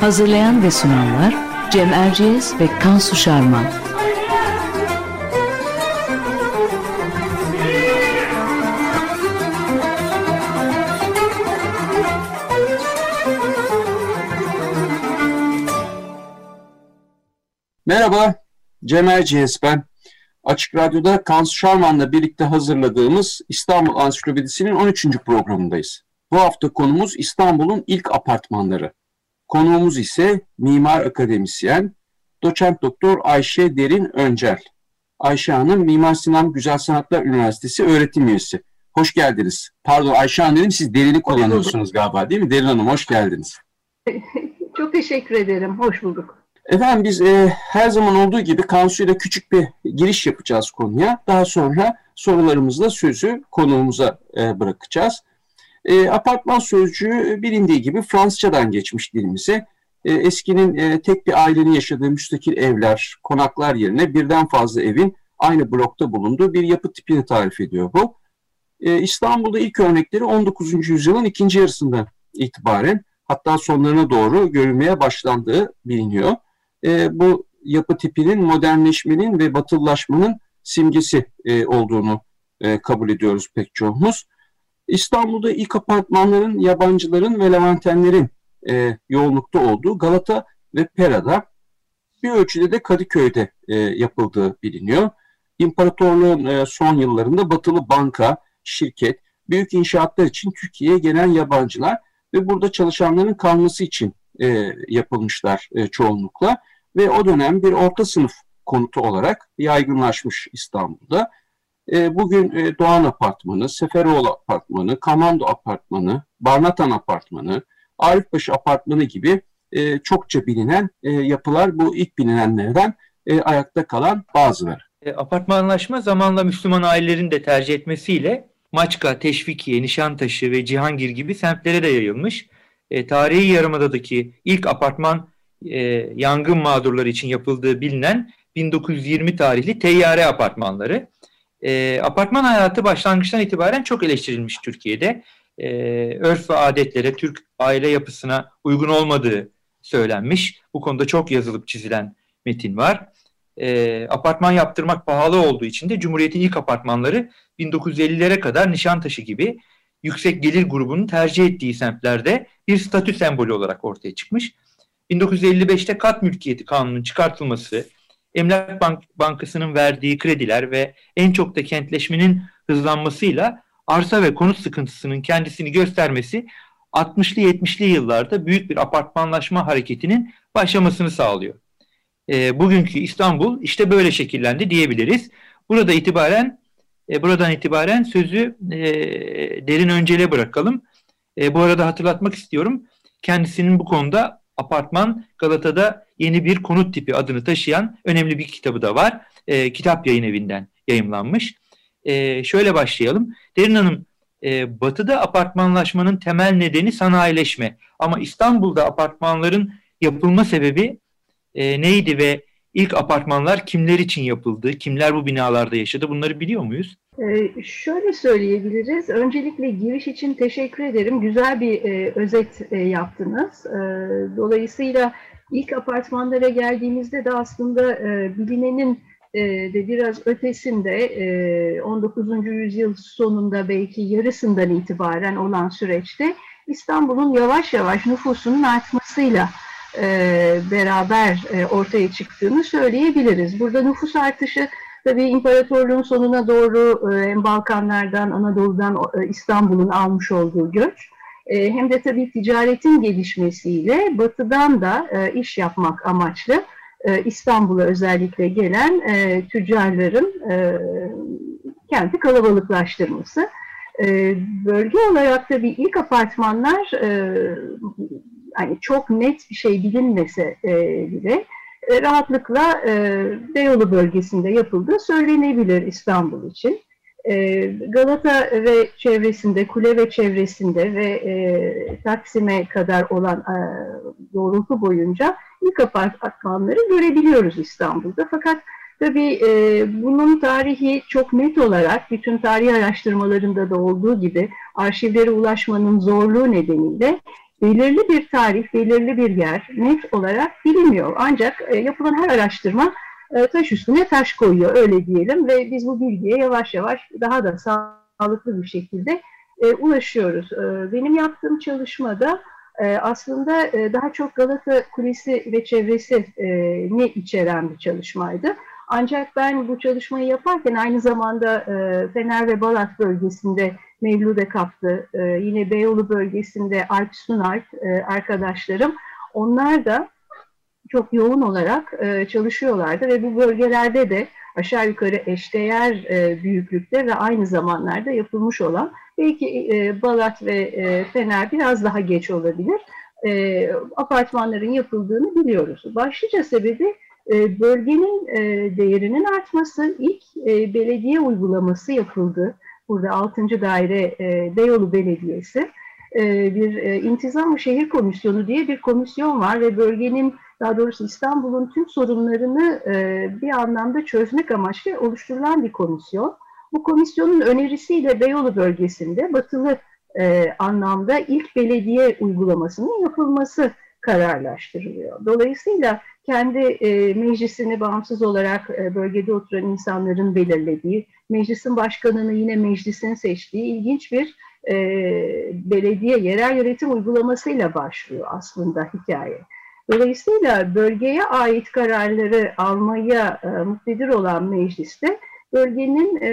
Hazırlayan ve sunanlar Cem Erciyes ve Kansu Şarman. Merhaba, Cem Erciyes ben. Açık Radyo'da Kansu Şarman'la birlikte hazırladığımız İstanbul Ansiklopedisi'nin 13. programındayız. Bu hafta konumuz İstanbul'un ilk apartmanları. Konuğumuz ise mimar akademisyen, doçent doktor Ayşe Derin Öncel. Ayşe Hanım Mimar Sinan Güzel Sanatlar Üniversitesi öğretim üyesi. Hoş geldiniz. Pardon Ayşe Hanım dedim siz Derin'i kullanıyorsunuz galiba değil mi? Derin Hanım hoş geldiniz. Çok teşekkür ederim. Hoş bulduk. Efendim biz e, her zaman olduğu gibi Kansu ile küçük bir giriş yapacağız konuya. Daha sonra sorularımızla sözü konuğumuza e, bırakacağız. E, apartman sözcüğü bilindiği gibi Fransızcadan geçmiş dilimize. E, eskinin e, tek bir ailenin yaşadığı müstakil evler, konaklar yerine birden fazla evin aynı blokta bulunduğu bir yapı tipini tarif ediyor bu. E, İstanbul'da ilk örnekleri 19. yüzyılın ikinci yarısından itibaren hatta sonlarına doğru görülmeye başlandığı biliniyor. E, bu yapı tipinin modernleşmenin ve batılılaşmanın simgesi e, olduğunu e, kabul ediyoruz pek çoğumuz. İstanbul'da ilk apartmanların yabancıların ve Levantenlerin e, yoğunlukta olduğu Galata ve Pera'da bir ölçüde de Kadıköy'de e, yapıldığı biliniyor. İmparatorluğun e, son yıllarında batılı banka, şirket, büyük inşaatlar için Türkiye'ye gelen yabancılar ve burada çalışanların kalması için e, yapılmışlar e, çoğunlukla ve o dönem bir orta sınıf konutu olarak yaygınlaşmış İstanbul'da. E, bugün e, Doğan Apartmanı, Seferoğlu Apartmanı, Kamando Apartmanı, Barnatan Apartmanı, Arifbaşı Apartmanı gibi e, çokça bilinen e, yapılar bu ilk bilinenlerden e, ayakta kalan bazıları. E, apartmanlaşma zamanla Müslüman ailelerin de tercih etmesiyle Maçka, Teşvikiye, Nişantaşı ve Cihangir gibi semtlere de yayılmış. E, tarihi Yarımada'daki ilk apartman e, yangın mağdurları için yapıldığı bilinen 1920 tarihli teyyare apartmanları. E, apartman hayatı başlangıçtan itibaren çok eleştirilmiş Türkiye'de. E, örf ve adetlere, Türk aile yapısına uygun olmadığı söylenmiş. Bu konuda çok yazılıp çizilen metin var. E, apartman yaptırmak pahalı olduğu için de Cumhuriyet'in ilk apartmanları 1950'lere kadar Nişantaşı gibi yüksek gelir grubunun tercih ettiği semtlerde bir statü sembolü olarak ortaya çıkmış. 1955'te kat mülkiyeti kanunun çıkartılması, Emlak Bank Bankası'nın verdiği krediler ve en çok da kentleşmenin hızlanmasıyla arsa ve konut sıkıntısının kendisini göstermesi 60'lı 70'li yıllarda büyük bir apartmanlaşma hareketinin başlamasını sağlıyor. E, bugünkü İstanbul işte böyle şekillendi diyebiliriz. Burada itibaren e, buradan itibaren sözü e, derin öncele bırakalım. E, bu arada hatırlatmak istiyorum. Kendisinin bu konuda apartman Galata'da yeni bir konut tipi adını taşıyan önemli bir kitabı da var. E, kitap yayın evinden yayımlanmış. E, şöyle başlayalım. Derin Hanım, e, batıda apartmanlaşmanın temel nedeni sanayileşme. Ama İstanbul'da apartmanların yapılma sebebi e, neydi ve ilk apartmanlar kimler için yapıldı? Kimler bu binalarda yaşadı? Bunları biliyor muyuz? Ee, şöyle söyleyebiliriz. Öncelikle giriş için teşekkür ederim. Güzel bir e, özet e, yaptınız. E, dolayısıyla ilk apartmanlara geldiğimizde de aslında e, bilinenin e, de biraz ötesinde e, 19. yüzyıl sonunda belki yarısından itibaren olan süreçte İstanbul'un yavaş yavaş nüfusunun artmasıyla e, beraber e, ortaya çıktığını söyleyebiliriz. Burada nüfus artışı Tabii imparatorluğun sonuna doğru e, Balkanlardan, Anadolu'dan e, İstanbul'un almış olduğu göç e, hem de tabii ticaretin gelişmesiyle batıdan da iş yapmak amaçlı İstanbul'a özellikle gelen tüccarların kenti kalabalıklaştırması. E, bölge olarak da bir ilk apartmanlar e, hani çok net bir şey bilinmese e, bile e, rahatlıkla e, Beyoğlu bölgesinde yapıldığı söylenebilir İstanbul için. E, Galata ve çevresinde, Kule ve çevresinde ve e, Taksim'e kadar olan e, doğrultu boyunca ilk apartmanları görebiliyoruz İstanbul'da. Fakat tabii e, bunun tarihi çok net olarak bütün tarih araştırmalarında da olduğu gibi arşivlere ulaşmanın zorluğu nedeniyle belirli bir tarih, belirli bir yer net olarak bilinmiyor. Ancak e, yapılan her araştırma taş üstüne taş koyuyor öyle diyelim ve biz bu bilgiye yavaş yavaş daha da sağlıklı bir şekilde e, ulaşıyoruz. E, benim yaptığım çalışmada e, aslında e, daha çok Galata Kulesi ve çevresi e, ne içeren bir çalışmaydı. Ancak ben bu çalışmayı yaparken aynı zamanda e, Fener ve Balat bölgesinde Mevlude Kaptı, e, yine Beyoğlu bölgesinde Alp Sunalp e, arkadaşlarım, onlar da çok yoğun olarak e, çalışıyorlardı ve bu bölgelerde de aşağı yukarı eşdeğer e, büyüklükte ve aynı zamanlarda yapılmış olan belki e, Balat ve e, Fener biraz daha geç olabilir e, apartmanların yapıldığını biliyoruz. Başlıca sebebi e, bölgenin e, değerinin artması, ilk e, belediye uygulaması yapıldı. Burada 6. Daire e, Beyoğlu Belediyesi e, bir e, intizam şehir komisyonu diye bir komisyon var ve bölgenin daha doğrusu İstanbul'un tüm sorunlarını e, bir anlamda çözmek amaçlı oluşturulan bir komisyon. Bu komisyonun önerisiyle Beyoğlu bölgesinde batılı e, anlamda ilk belediye uygulamasının yapılması kararlaştırılıyor. Dolayısıyla kendi e, meclisini bağımsız olarak e, bölgede oturan insanların belirlediği, meclisin başkanını yine meclisin seçtiği ilginç bir e, belediye yerel yönetim uygulamasıyla başlıyor aslında hikaye. Dolayısıyla bölgeye ait kararları almaya e, muktedir olan mecliste bölgenin e,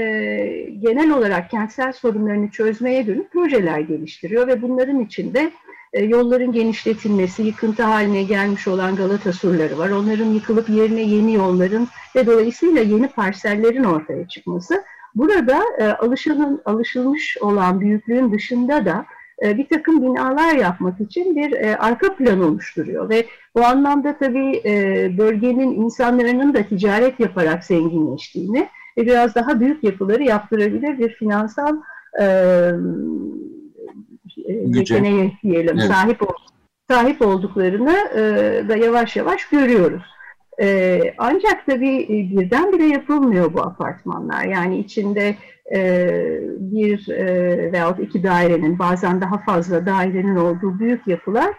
genel olarak kentsel sorunlarını çözmeye dönük projeler geliştiriyor ve bunların içinde e, yolların genişletilmesi, yıkıntı haline gelmiş olan Galata surları var. Onların yıkılıp yerine yeni yolların ve dolayısıyla yeni parsellerin ortaya çıkması. Burada e, alışılın, alışılmış olan büyüklüğün dışında da e, bir takım binalar yapmak için bir e, arka plan oluşturuyor ve bu anlamda tabii e, bölgenin insanların da ticaret yaparak zenginleştiğini ve biraz daha büyük yapıları yaptırabilir bir finansal e, yeteneğe diyelim evet. sahip sahip olduklarını e, da yavaş yavaş görüyoruz. E, ancak tabii birdenbire yapılmıyor bu apartmanlar. Yani içinde e, bir e, veyahut iki dairenin bazen daha fazla dairenin olduğu büyük yapılar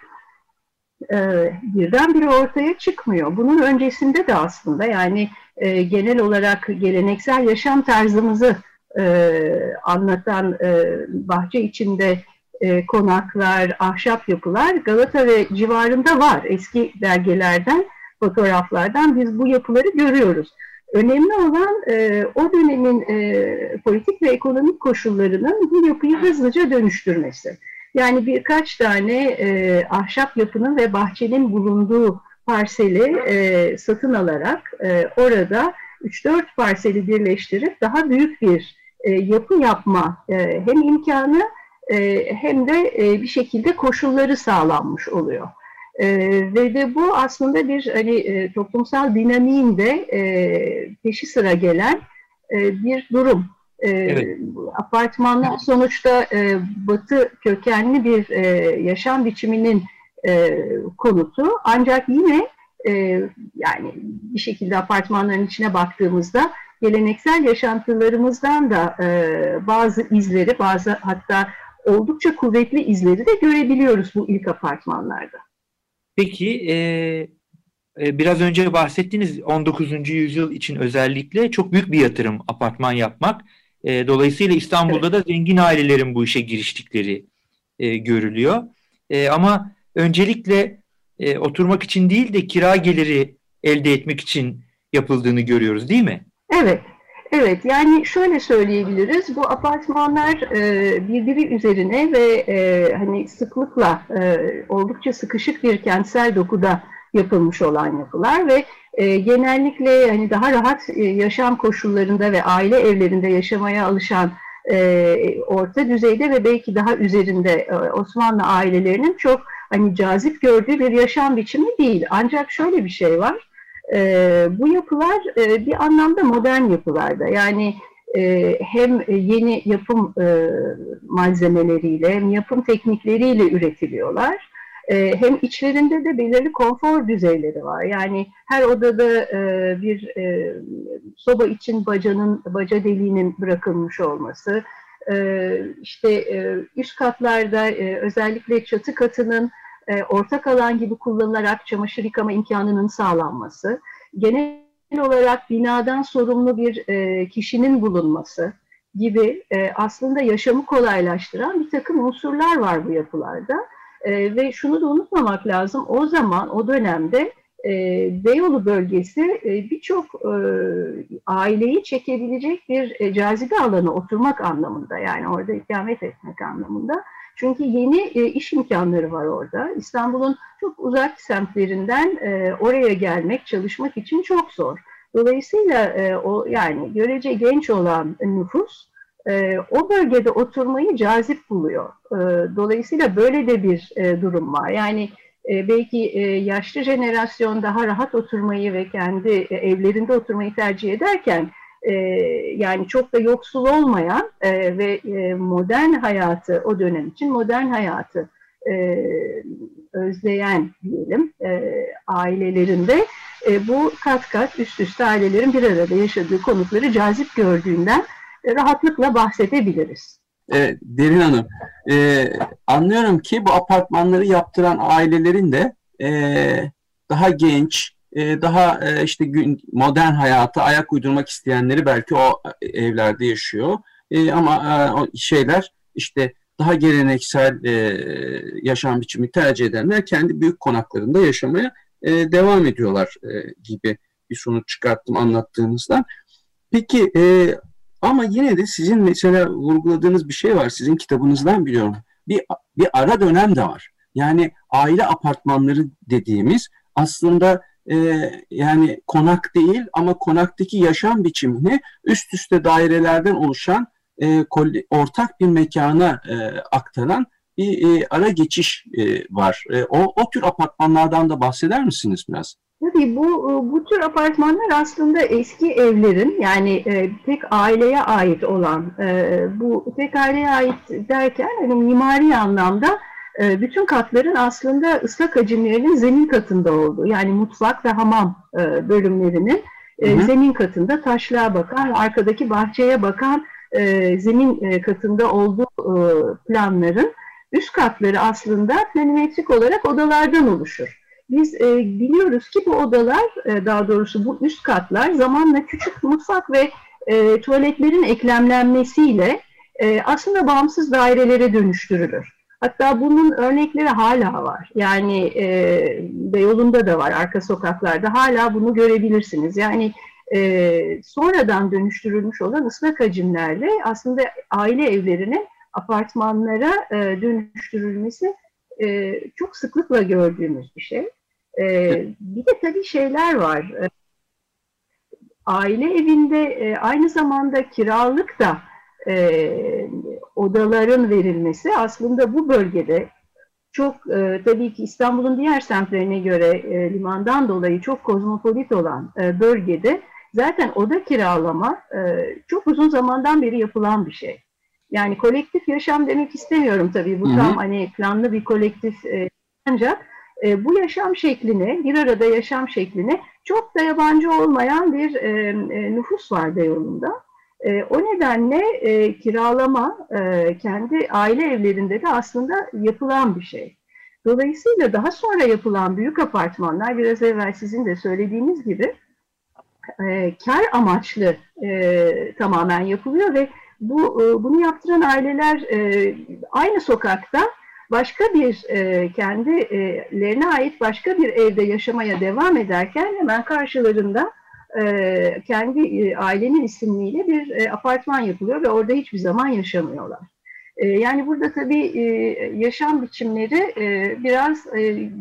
e, birdenbire ortaya çıkmıyor. Bunun öncesinde de aslında yani e, genel olarak geleneksel yaşam tarzımızı e, anlatan e, bahçe içinde e, konaklar, ahşap yapılar Galata ve civarında var. Eski belgelerden, fotoğraflardan biz bu yapıları görüyoruz. Önemli olan e, o dönemin e, politik ve ekonomik koşullarının bu yapıyı hızlıca dönüştürmesi. Yani birkaç tane e, ahşap yapının ve bahçenin bulunduğu parseli e, satın alarak e, orada 3-4 parseli birleştirip daha büyük bir e, yapı yapma e, hem imkanı e, hem de e, bir şekilde koşulları sağlanmış oluyor. E, ve de bu aslında bir hani e, toplumsal dinamiğin de e, peşi sıra gelen e, bir durum. E, evet. Apartmanlar sonuçta e, batı kökenli bir e, yaşam biçiminin e, konutu. Ancak yine e, yani bir şekilde apartmanların içine baktığımızda geleneksel yaşantılarımızdan da e, bazı izleri, bazı hatta oldukça kuvvetli izleri de görebiliyoruz bu ilk apartmanlarda. Peki e, biraz önce bahsettiğiniz 19. yüzyıl için özellikle çok büyük bir yatırım apartman yapmak. E, dolayısıyla İstanbul'da evet. da zengin ailelerin bu işe giriştikleri e, görülüyor. E, ama öncelikle e, oturmak için değil de kira geliri elde etmek için yapıldığını görüyoruz değil mi? Evet, Evet, yani şöyle söyleyebiliriz. Bu apartmanlar e, birbiri üzerine ve e, hani sıklıkla e, oldukça sıkışık bir kentsel dokuda yapılmış olan yapılar ve e, genellikle hani daha rahat e, yaşam koşullarında ve aile evlerinde yaşamaya alışan e, orta düzeyde ve belki daha üzerinde e, Osmanlı ailelerinin çok hani cazip gördüğü bir yaşam biçimi değil. Ancak şöyle bir şey var. E, bu yapılar e, bir anlamda modern yapılarda. Yani e, hem yeni yapım e, malzemeleriyle hem yapım teknikleriyle üretiliyorlar. E, hem içlerinde de belirli konfor düzeyleri var. Yani her odada e, bir e, soba için bacanın baca deliğinin bırakılmış olması, e, işte e, üst katlarda e, özellikle çatı katının e, ortak alan gibi kullanılarak çamaşır yıkama imkanının sağlanması, genel olarak binadan sorumlu bir e, kişinin bulunması gibi e, aslında yaşamı kolaylaştıran bir takım unsurlar var bu yapılarda. E, ve şunu da unutmamak lazım, o zaman, o dönemde e, Beyoğlu bölgesi e, birçok e, aileyi çekebilecek bir e, cazibe alanı oturmak anlamında, yani orada ikamet etmek anlamında. Çünkü yeni e, iş imkanları var orada. İstanbul'un çok uzak semtlerinden e, oraya gelmek, çalışmak için çok zor. Dolayısıyla e, o yani görece genç olan nüfus e, o bölgede oturmayı cazip buluyor. E, dolayısıyla böyle de bir e, durum var. Yani e, belki e, yaşlı jenerasyon daha rahat oturmayı ve kendi e, evlerinde oturmayı tercih ederken e, yani çok da yoksul olmayan e, ve e, modern hayatı o dönem için modern hayatı e, özleyen diyelim e, ailelerinde e, bu kat kat üst üste ailelerin bir arada yaşadığı konutları cazip gördüğünden e, rahatlıkla bahsedebiliriz. Evet, Derin Hanım, e, anlıyorum ki bu apartmanları yaptıran ailelerin de e, daha genç, e, daha e, işte gün, modern hayata ayak uydurmak isteyenleri belki o evlerde yaşıyor. E, ama şeyler işte daha geleneksel yaşam biçimi tercih edenler kendi büyük konaklarında yaşamaya devam ediyorlar gibi bir sonuç çıkarttım anlattığınızdan. Peki ama yine de sizin mesela vurguladığınız bir şey var. Sizin kitabınızdan biliyorum. Bir, bir ara dönem de var. Yani aile apartmanları dediğimiz aslında e, yani konak değil ama konaktaki yaşam biçimini üst üste dairelerden oluşan e, ortak bir mekana e, aktaran bir e, ara geçiş e, var. E, o, o tür apartmanlardan da bahseder misiniz biraz? Tabii bu bu tür apartmanlar aslında eski evlerin yani e, tek aileye ait olan e, bu tek aileye ait derken hani mimari anlamda e, bütün katların aslında ıslak hacimlerinin zemin katında olduğu yani mutfak ve hamam e, bölümlerinin e, zemin katında taşlığa bakan arkadaki bahçeye bakan zemin katında olduğu planların üst katları aslında planimetrik olarak odalardan oluşur. Biz e, biliyoruz ki bu odalar, e, daha doğrusu bu üst katlar zamanla küçük mutfak ve e, tuvaletlerin eklemlenmesiyle e, aslında bağımsız dairelere dönüştürülür. Hatta bunun örnekleri hala var. Yani e, Beyoğlu'nda da var, arka sokaklarda hala bunu görebilirsiniz. Yani e, sonradan dönüştürülmüş olan ıslak hacimlerle aslında aile evlerinin apartmanlara e, dönüştürülmesi e, çok sıklıkla gördüğümüz bir şey. E, bir de tabii şeyler var. E, aile evinde e, aynı zamanda kiralık da e, odaların verilmesi aslında bu bölgede çok e, tabii ki İstanbul'un diğer semtlerine göre e, limandan dolayı çok kozmopolit olan e, bölgede zaten oda kiralama e, çok uzun zamandan beri yapılan bir şey. Yani kolektif yaşam demek istemiyorum tabii. Bu Hı -hı. tam hani planlı bir kolektif e, ancak e, bu yaşam şekline, bir arada yaşam şekline çok da yabancı olmayan bir e, e, nüfus var Beyoğlu'nda. E, o nedenle e, kiralama e, kendi aile evlerinde de aslında yapılan bir şey. Dolayısıyla daha sonra yapılan büyük apartmanlar biraz evvel sizin de söylediğiniz gibi e, kar amaçlı e, tamamen yapılıyor ve bu e, bunu yaptıran aileler e, aynı sokakta başka bir e, kendilerine ait başka bir evde yaşamaya devam ederken hemen karşılarında e, kendi e, ailenin isimliyle bir e, apartman yapılıyor ve orada hiçbir zaman yaşamıyorlar. Yani burada tabii yaşam biçimleri biraz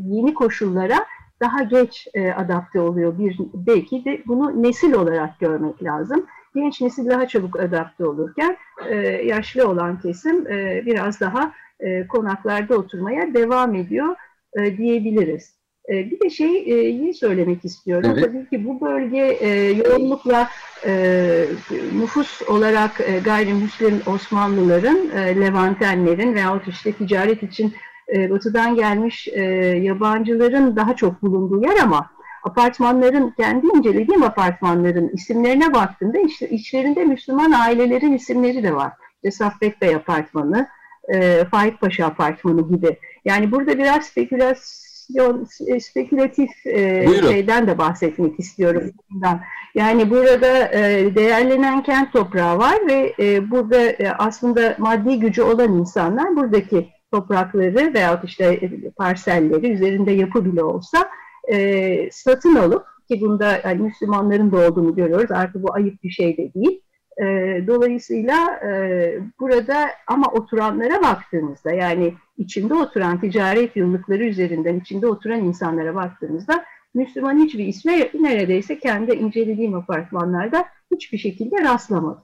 yeni koşullara daha geç adapte oluyor. Bir belki de bunu nesil olarak görmek lazım. genç nesil daha çabuk adapte olurken yaşlı olan kesim biraz daha konaklarda oturmaya devam ediyor diyebiliriz. E, bir de şeyi söylemek istiyorum. Evet. Tabii ki bu bölge e, yoğunlukla e, nüfus olarak e, gayrimüslim Osmanlıların, e, Levantenlerin veyahut işte ticaret için e, batıdan gelmiş e, yabancıların daha çok bulunduğu yer ama apartmanların, kendi incelediğim apartmanların isimlerine baktığımda işte içlerinde Müslüman ailelerin isimleri de var. İşte Saffet Bey Apartmanı, e, Faik Paşa Apartmanı gibi. Yani burada biraz spekülasyon, spekülatif e, şeyden de bahsetmek istiyorum. Yani burada e, değerlenen kent toprağı var ve e, burada e, aslında maddi gücü olan insanlar buradaki toprakları veyahut işte e, parselleri üzerinde yapı bile olsa e, satın alıp ki bunda yani Müslümanların da olduğunu görüyoruz. Artık bu ayıp bir şey de değil. E, dolayısıyla e, burada ama oturanlara baktığımızda yani içinde oturan ticaret yıllıkları üzerinden içinde oturan insanlara baktığımızda Müslüman hiçbir isme neredeyse kendi incelediğim apartmanlarda hiçbir şekilde rastlamadım.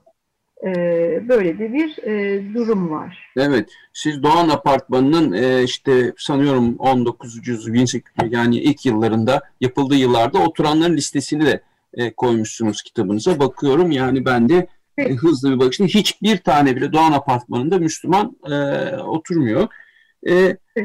Ee, böyle de bir e, durum var. Evet, siz Doğan Apartmanı'nın e, işte sanıyorum 1900 1800 yani ilk yıllarında yapıldığı yıllarda oturanların listesini de e, koymuşsunuz kitabınıza. Bakıyorum yani ben de evet. hızlı bir bakışta hiçbir tane bile Doğan Apartmanı'nda Müslüman oturmuyor.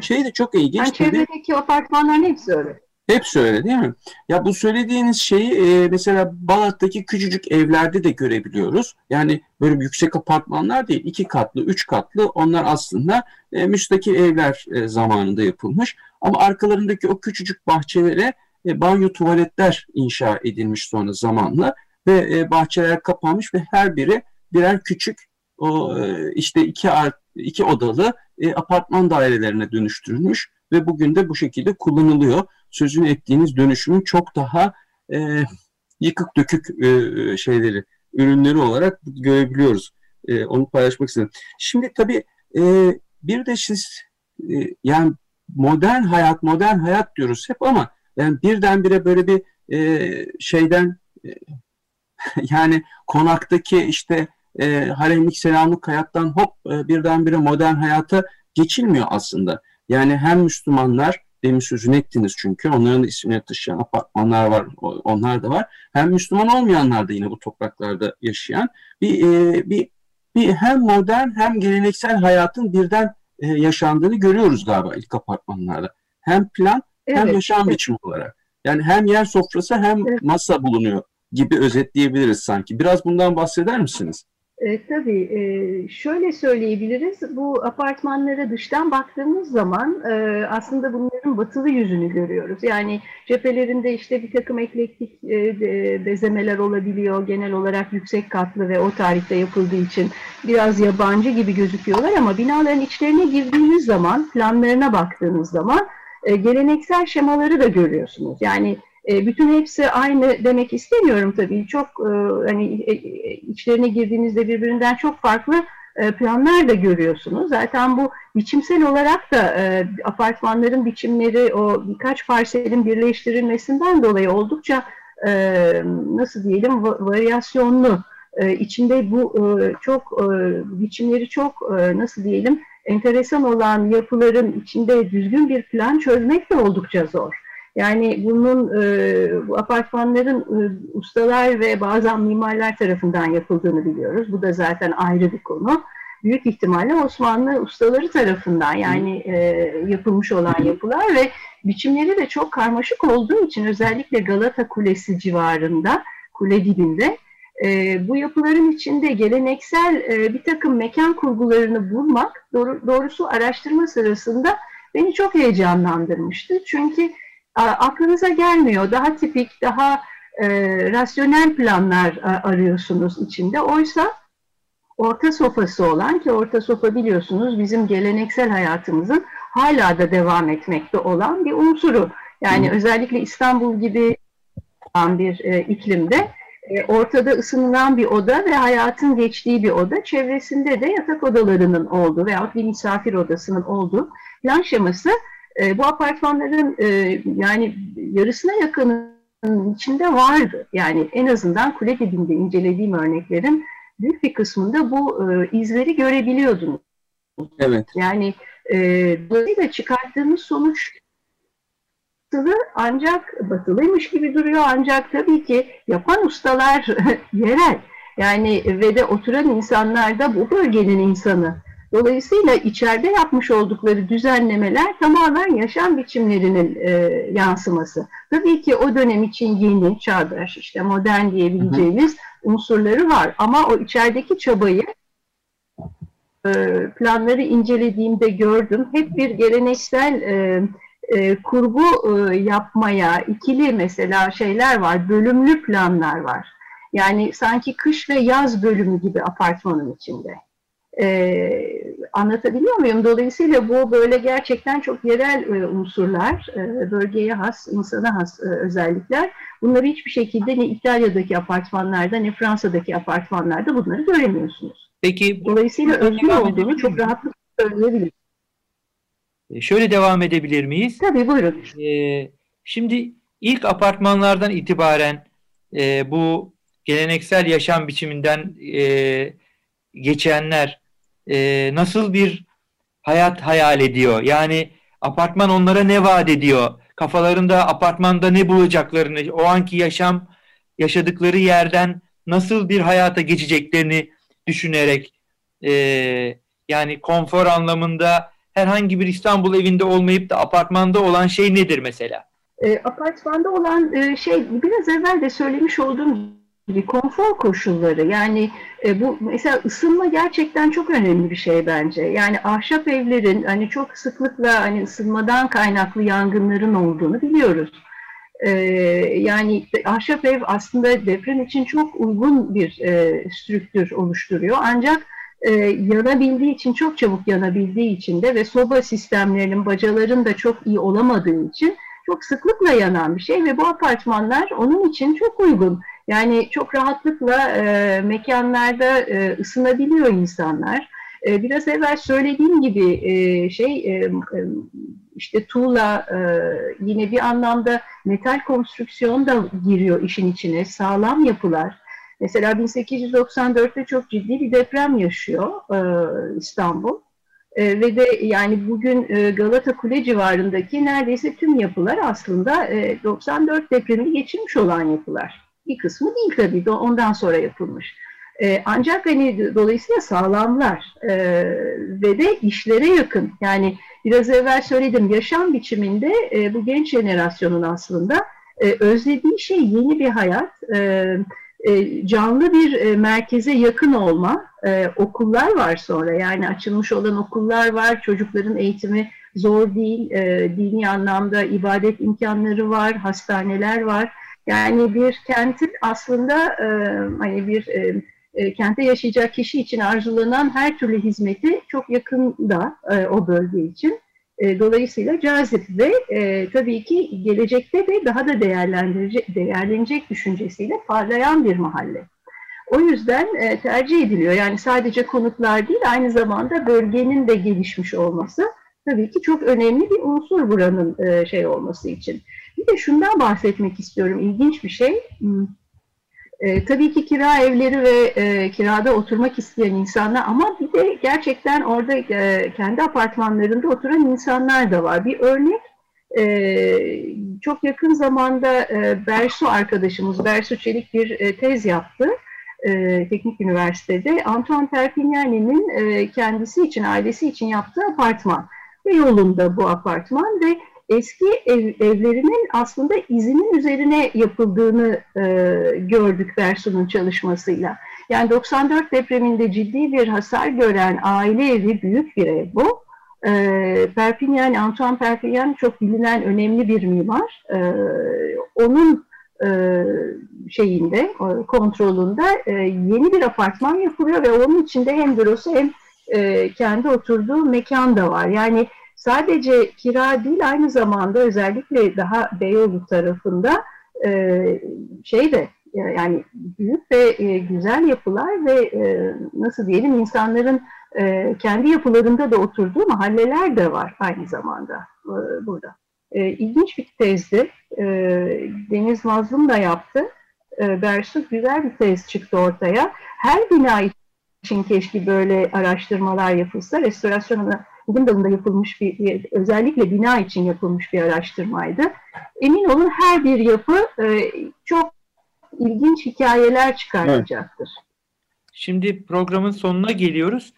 Şey de çok ilginç. Yani çevredeki apartmanların hepsi öyle. Hepsi öyle değil mi? Ya bu söylediğiniz şeyi e, mesela Balat'taki küçücük evlerde de görebiliyoruz. Yani böyle yüksek apartmanlar değil, iki katlı, üç katlı onlar aslında e, müstakil evler e, zamanında yapılmış. Ama arkalarındaki o küçücük bahçelere e, banyo tuvaletler inşa edilmiş sonra zamanla ve e, bahçeler kapanmış ve her biri birer küçük o e, işte iki iki odalı e, apartman dairelerine dönüştürülmüş ve bugün de bu şekilde kullanılıyor sözünü ettiğiniz dönüşümün çok daha e, yıkık dökük e, şeyleri, ürünleri olarak görebiliyoruz. E, onu paylaşmak istedim. Şimdi tabii e, bir de siz e, yani modern hayat, modern hayat diyoruz hep ama yani birdenbire böyle bir e, şeyden e, yani konaktaki işte e, haremlik selamlık hayattan hop e, birdenbire modern hayata geçilmiyor aslında. Yani hem Müslümanlar demin sözünü ettiniz çünkü. Onların da isimleri taşıyan apartmanlar var, onlar da var. Hem Müslüman olmayanlar da yine bu topraklarda yaşayan bir, e, bir, bir hem modern hem geleneksel hayatın birden e, yaşandığını görüyoruz galiba ilk apartmanlarda. Hem plan evet, hem yaşam evet. biçimi olarak. Yani hem yer sofrası hem evet. masa bulunuyor gibi özetleyebiliriz sanki. Biraz bundan bahseder misiniz? E, tabii e, şöyle söyleyebiliriz, bu apartmanlara dıştan baktığımız zaman e, aslında bunların batılı yüzünü görüyoruz. Yani cephelerinde işte bir takım eklektik e, bezemeler olabiliyor, genel olarak yüksek katlı ve o tarihte yapıldığı için biraz yabancı gibi gözüküyorlar ama binaların içlerine girdiğiniz zaman, planlarına baktığınız zaman e, geleneksel şemaları da görüyorsunuz. Yani bütün hepsi aynı demek istemiyorum tabii. Çok e, hani e, içlerine girdiğinizde birbirinden çok farklı planlar da görüyorsunuz. Zaten bu biçimsel olarak da apartmanların biçimleri o birkaç parselin birleştirilmesinden dolayı oldukça nasıl diyelim varyasyonlu. içinde bu çok biçimleri çok nasıl diyelim enteresan olan yapıların içinde düzgün bir plan çözmek de oldukça zor. Yani bunun e, bu apartmanların e, ustalar ve bazen mimarlar tarafından yapıldığını biliyoruz. Bu da zaten ayrı bir konu. Büyük ihtimalle Osmanlı ustaları tarafından yani e, yapılmış olan yapılar ve biçimleri de çok karmaşık olduğu için özellikle Galata Kulesi civarında, kule dibinde e, bu yapıların içinde geleneksel e, bir takım mekan kurgularını bulmak doğru, doğrusu araştırma sırasında beni çok heyecanlandırmıştı. Çünkü aklınıza gelmiyor. Daha tipik, daha e, rasyonel planlar arıyorsunuz içinde. Oysa orta sofası olan ki orta sofa biliyorsunuz bizim geleneksel hayatımızın hala da devam etmekte olan bir unsuru. Yani Hı. özellikle İstanbul gibi bir e, iklimde e, ortada ısınılan bir oda ve hayatın geçtiği bir oda, çevresinde de yatak odalarının olduğu veya bir misafir odasının olduğu plan şeması e, bu apartmanların e, yani yarısına yakını içinde vardı. Yani en azından kule dibinde incelediğim örneklerin büyük bir kısmında bu e, izleri görebiliyordunuz. Evet. Yani e, dolayısıyla çıkarttığımız sonuç batılı ancak batılıymış gibi duruyor ancak tabii ki yapan ustalar yerel. Yani ve de oturan insanlar da bu bölgenin insanı. Dolayısıyla içeride yapmış oldukları düzenlemeler tamamen yaşam biçimlerinin e, yansıması. Tabii ki o dönem için yeni, çağdaş, işte modern diyebileceğimiz hı hı. unsurları var. Ama o içerideki çabayı e, planları incelediğimde gördüm. Hep bir geleneksel e, e, kurgu e, yapmaya, ikili mesela şeyler var, bölümlü planlar var. Yani sanki kış ve yaz bölümü gibi apartmanın içinde. Ee, anlatabiliyor muyum? Dolayısıyla bu böyle gerçekten çok yerel e, unsurlar, e, bölgeye has, insana has e, özellikler. Bunları hiçbir şekilde ne İtalya'daki apartmanlarda ne Fransa'daki apartmanlarda bunları göremiyorsunuz. Peki Dolayısıyla özgün olduğunu çok rahatlıkla söyleyebilirim. E, şöyle devam edebilir miyiz? Tabii buyurun. Ee, şimdi ilk apartmanlardan itibaren e, bu geleneksel yaşam biçiminden e, geçenler e, nasıl bir hayat hayal ediyor? Yani apartman onlara ne vaat ediyor? Kafalarında apartmanda ne bulacaklarını, o anki yaşam yaşadıkları yerden nasıl bir hayata geçeceklerini düşünerek e, yani konfor anlamında herhangi bir İstanbul evinde olmayıp da apartmanda olan şey nedir mesela? E, apartmanda olan e, şey biraz evvel de söylemiş olduğum gibi konfor koşulları yani e, bu mesela ısınma gerçekten çok önemli bir şey bence. Yani ahşap evlerin hani çok sıklıkla hani ısınmadan kaynaklı yangınların olduğunu biliyoruz. E, yani ahşap ev aslında deprem için çok uygun bir e, strüktür oluşturuyor. Ancak e, yanabildiği için çok çabuk yanabildiği için de ve soba sistemlerinin bacaların da çok iyi olamadığı için çok sıklıkla yanan bir şey ve bu apartmanlar onun için çok uygun. Yani çok rahatlıkla e, mekanlarda e, ısınabiliyor insanlar. E, biraz evvel söylediğim gibi e, şey e, e, işte tuğla e, yine bir anlamda metal konstrüksiyon da giriyor işin içine. Sağlam yapılar. Mesela 1894'te çok ciddi bir deprem yaşıyor e, İstanbul. E, ve de yani bugün e, Galata Kule civarındaki neredeyse tüm yapılar aslında e, 94 depremini geçirmiş olan yapılar. Bir kısmı değil tabii de ondan sonra yapılmış. E, ancak hani dolayısıyla sağlamlar e, ve de işlere yakın. Yani biraz evvel söyledim yaşam biçiminde e, bu genç jenerasyonun aslında e, özlediği şey yeni bir hayat. E, e, canlı bir e, merkeze yakın olma, e, okullar var sonra yani açılmış olan okullar var, çocukların eğitimi zor değil, dini anlamda ibadet imkanları var, hastaneler var. Yani bir kentin aslında hani bir kente yaşayacak kişi için arzulanan her türlü hizmeti çok yakında o bölge için. E, dolayısıyla cazip ve e, tabii ki gelecekte de daha da değerlendirecek, değerlenecek düşüncesiyle parlayan bir mahalle. O yüzden e, tercih ediliyor. Yani sadece konutlar değil, aynı zamanda bölgenin de gelişmiş olması tabii ki çok önemli bir unsur buranın e, şey olması için. Bir de şundan bahsetmek istiyorum, ilginç bir şey. E, tabii ki kira evleri ve e, kirada oturmak isteyen insanlar ama bir de gerçekten orada e, kendi apartmanlarında oturan insanlar da var. Bir örnek e, çok yakın zamanda e, Bersu arkadaşımız, Bersu Çelik bir e, tez yaptı. E, Teknik Üniversitede Antoine Perpignani'nin e, kendisi için, ailesi için yaptığı apartman ve yolunda bu apartman ve eski ev, evlerinin aslında izinin üzerine yapıldığını e, gördük Versu'nun çalışmasıyla. Yani 94 depreminde ciddi bir hasar gören aile evi büyük bir ev bu. E, Perpignan, Antoine Perpignan çok bilinen önemli bir mimar. E, onun e, şeyinde, kontrolünde e, yeni bir apartman yapılıyor ve onun içinde hem bürosu hem e, kendi oturduğu mekan da var. Yani sadece kira değil aynı zamanda özellikle daha Beyoğlu tarafında e, şey de yani büyük ve e, güzel yapılar ve e, nasıl diyelim insanların e, kendi yapılarında da oturduğu mahalleler de var aynı zamanda e, burada. E, ilginç bir tezdi. e, Deniz Mazlum da yaptı. E, Bersu güzel bir tez çıktı ortaya. Her bina için keşke böyle araştırmalar yapılsa. Restorasyon bilim dalında yapılmış bir, özellikle bina için yapılmış bir araştırmaydı. Emin olun her bir yapı e, çok ilginç hikayeler çıkartacaktır. Evet. Şimdi programın sonuna geliyoruz.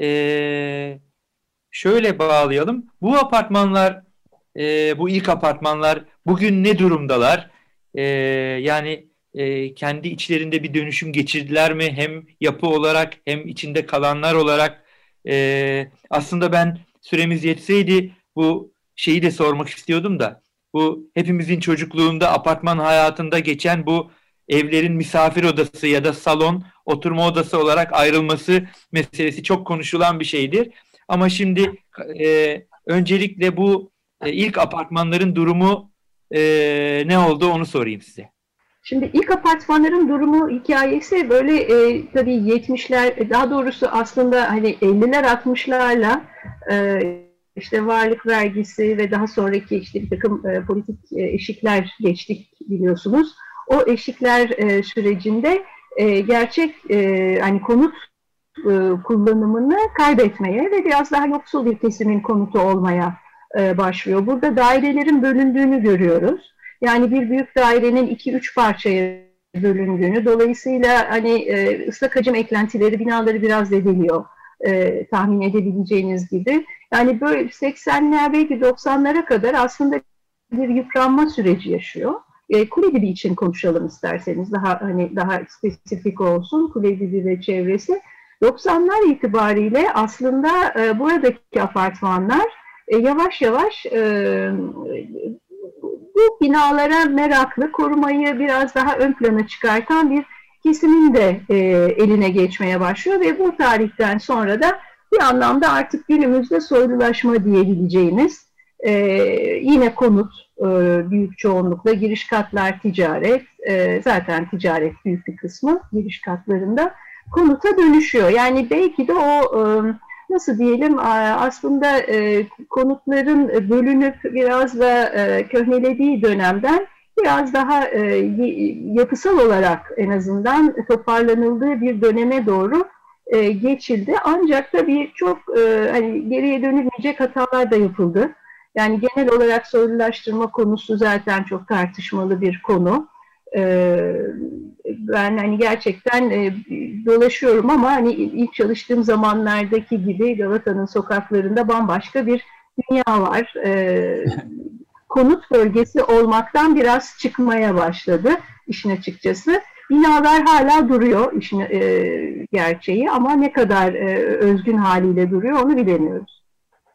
Ee, şöyle bağlayalım. Bu apartmanlar, e, bu ilk apartmanlar bugün ne durumdalar? E, yani e, kendi içlerinde bir dönüşüm geçirdiler mi? Hem yapı olarak hem içinde kalanlar olarak. E, aslında ben süremiz yetseydi bu şeyi de sormak istiyordum da. Bu hepimizin çocukluğunda apartman hayatında geçen bu evlerin misafir odası ya da salon, oturma odası olarak ayrılması meselesi çok konuşulan bir şeydir. Ama şimdi e, öncelikle bu e, ilk apartmanların durumu e, ne oldu onu sorayım size. Şimdi ilk apartmanların durumu hikayesi böyle e, tabii 70'ler daha doğrusu aslında hani 50'ler 60'larla e, işte varlık vergisi ve daha sonraki işte bir takım e, politik e, eşikler geçtik biliyorsunuz. O eşikler e, sürecinde e, gerçek e, hani konut e, kullanımını kaybetmeye ve biraz daha yoksul bir kesimin konutu olmaya e, başlıyor. Burada dairelerin bölündüğünü görüyoruz. Yani bir büyük dairenin iki üç parçaya bölündüğünü, dolayısıyla hani e, ıslak hacim eklentileri binaları biraz ediliyor e, tahmin edebileceğiniz gibi. Yani böyle 80'ler belki 90'lara kadar aslında bir yıpranma süreci yaşıyor. E, Kuledibi için konuşalım isterseniz daha hani daha spesifik olsun Kuledibi ve çevresi. 90'lar itibariyle aslında e, buradaki apartmanlar e, yavaş yavaş e, bu binalara meraklı, korumayı biraz daha ön plana çıkartan bir kesimin de e, eline geçmeye başlıyor ve bu tarihten sonra da bir anlamda artık günümüzde soylulaşma diyebileceğimiz e, yine konut e, büyük çoğunlukla giriş katlar ticaret e, zaten ticaret büyük bir kısmı giriş katlarında konuta dönüşüyor. Yani belki de o e, nasıl diyelim aslında e, konutların bölünüp biraz da e, köhnelediği dönemden biraz daha e, yapısal olarak en azından toparlanıldığı bir döneme doğru geçildi. Ancak tabii çok hani geriye dönülmeyecek hatalar da yapıldı. Yani genel olarak soylulaştırma konusu zaten çok tartışmalı bir konu. E, ben hani gerçekten e, dolaşıyorum ama hani ilk çalıştığım zamanlardaki gibi Galata'nın sokaklarında bambaşka bir dünya var. E, konut bölgesi olmaktan biraz çıkmaya başladı işin açıkçası. Binalar hala duruyor işin e, gerçeği ama ne kadar e, özgün haliyle duruyor onu bilemiyoruz.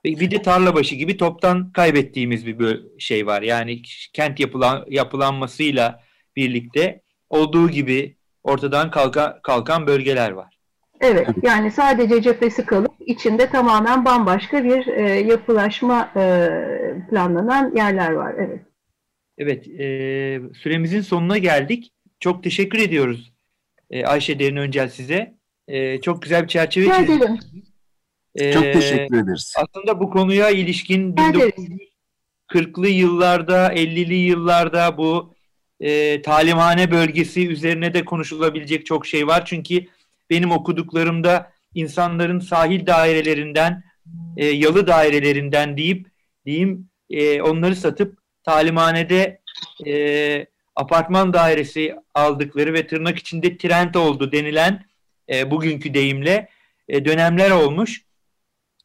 Bir de tarlabaşı gibi toptan kaybettiğimiz bir şey var. Yani kent yapılan, yapılanmasıyla birlikte olduğu gibi ortadan kalka, kalkan bölgeler var. Evet, yani sadece cephesi kalıp içinde tamamen bambaşka bir e, yapılaşma e, planlanan yerler var. Evet. Evet, e, süremizin sonuna geldik. Çok teşekkür ediyoruz e, Ayşe Derin Öncel size. E, çok güzel bir çerçeve çizdiniz. E, çok teşekkür ederiz. Aslında bu konuya ilişkin 1940'lı yıllarda, 50'li yıllarda bu e, talimhane bölgesi üzerine de konuşulabilecek çok şey var. Çünkü benim okuduklarımda insanların sahil dairelerinden, e, yalı dairelerinden deyip diyeyim e, onları satıp talimhanede e, apartman dairesi aldıkları ve tırnak içinde trend oldu denilen e, bugünkü deyimle e, dönemler olmuş.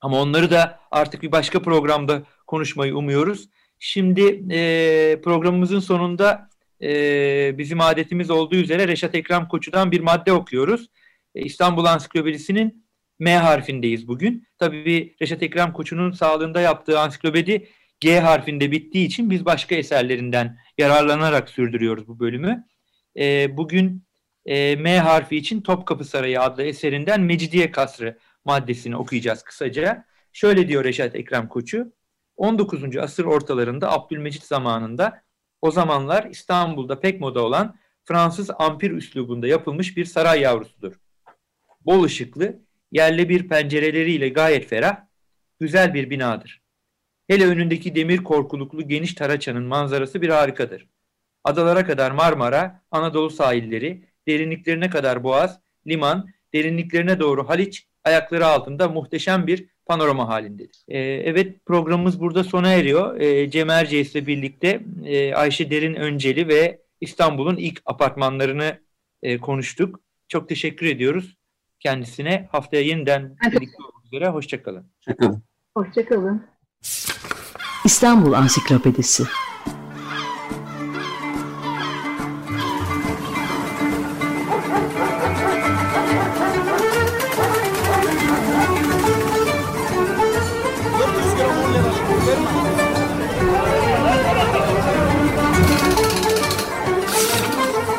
Ama onları da artık bir başka programda konuşmayı umuyoruz. Şimdi e, programımızın sonunda e, bizim adetimiz olduğu üzere Reşat Ekrem Koçu'dan bir madde okuyoruz. E, İstanbul Ansiklopedisi'nin M harfindeyiz bugün. Tabii Reşat Ekrem Koçu'nun sağlığında yaptığı ansiklopedi G harfinde bittiği için biz başka eserlerinden yararlanarak sürdürüyoruz bu bölümü. E, bugün e, M harfi için Topkapı Sarayı adlı eserinden Mecidiye Kasrı maddesini okuyacağız kısaca. Şöyle diyor Reşat Ekrem Koçu. 19. asır ortalarında Abdülmecit zamanında o zamanlar İstanbul'da pek moda olan Fransız ampir üslubunda yapılmış bir saray yavrusudur. Bol ışıklı, yerle bir pencereleriyle gayet ferah, güzel bir binadır. Hele önündeki demir korkuluklu geniş Taraça'nın manzarası bir harikadır. Adalara kadar Marmara, Anadolu sahilleri, derinliklerine kadar Boğaz, liman, derinliklerine doğru Haliç, ayakları altında muhteşem bir panorama halindedir. Ee, evet programımız burada sona eriyor. Ee, Cem Erciyes ile birlikte e, Ayşe Derin Önceli ve İstanbul'un ilk apartmanlarını e, konuştuk. Çok teşekkür ediyoruz kendisine. Haftaya yeniden birlikte olmak üzere. Hoşçakalın. Hoşçakalın. Hoşçakalın. İstanbul Ansiklopedisi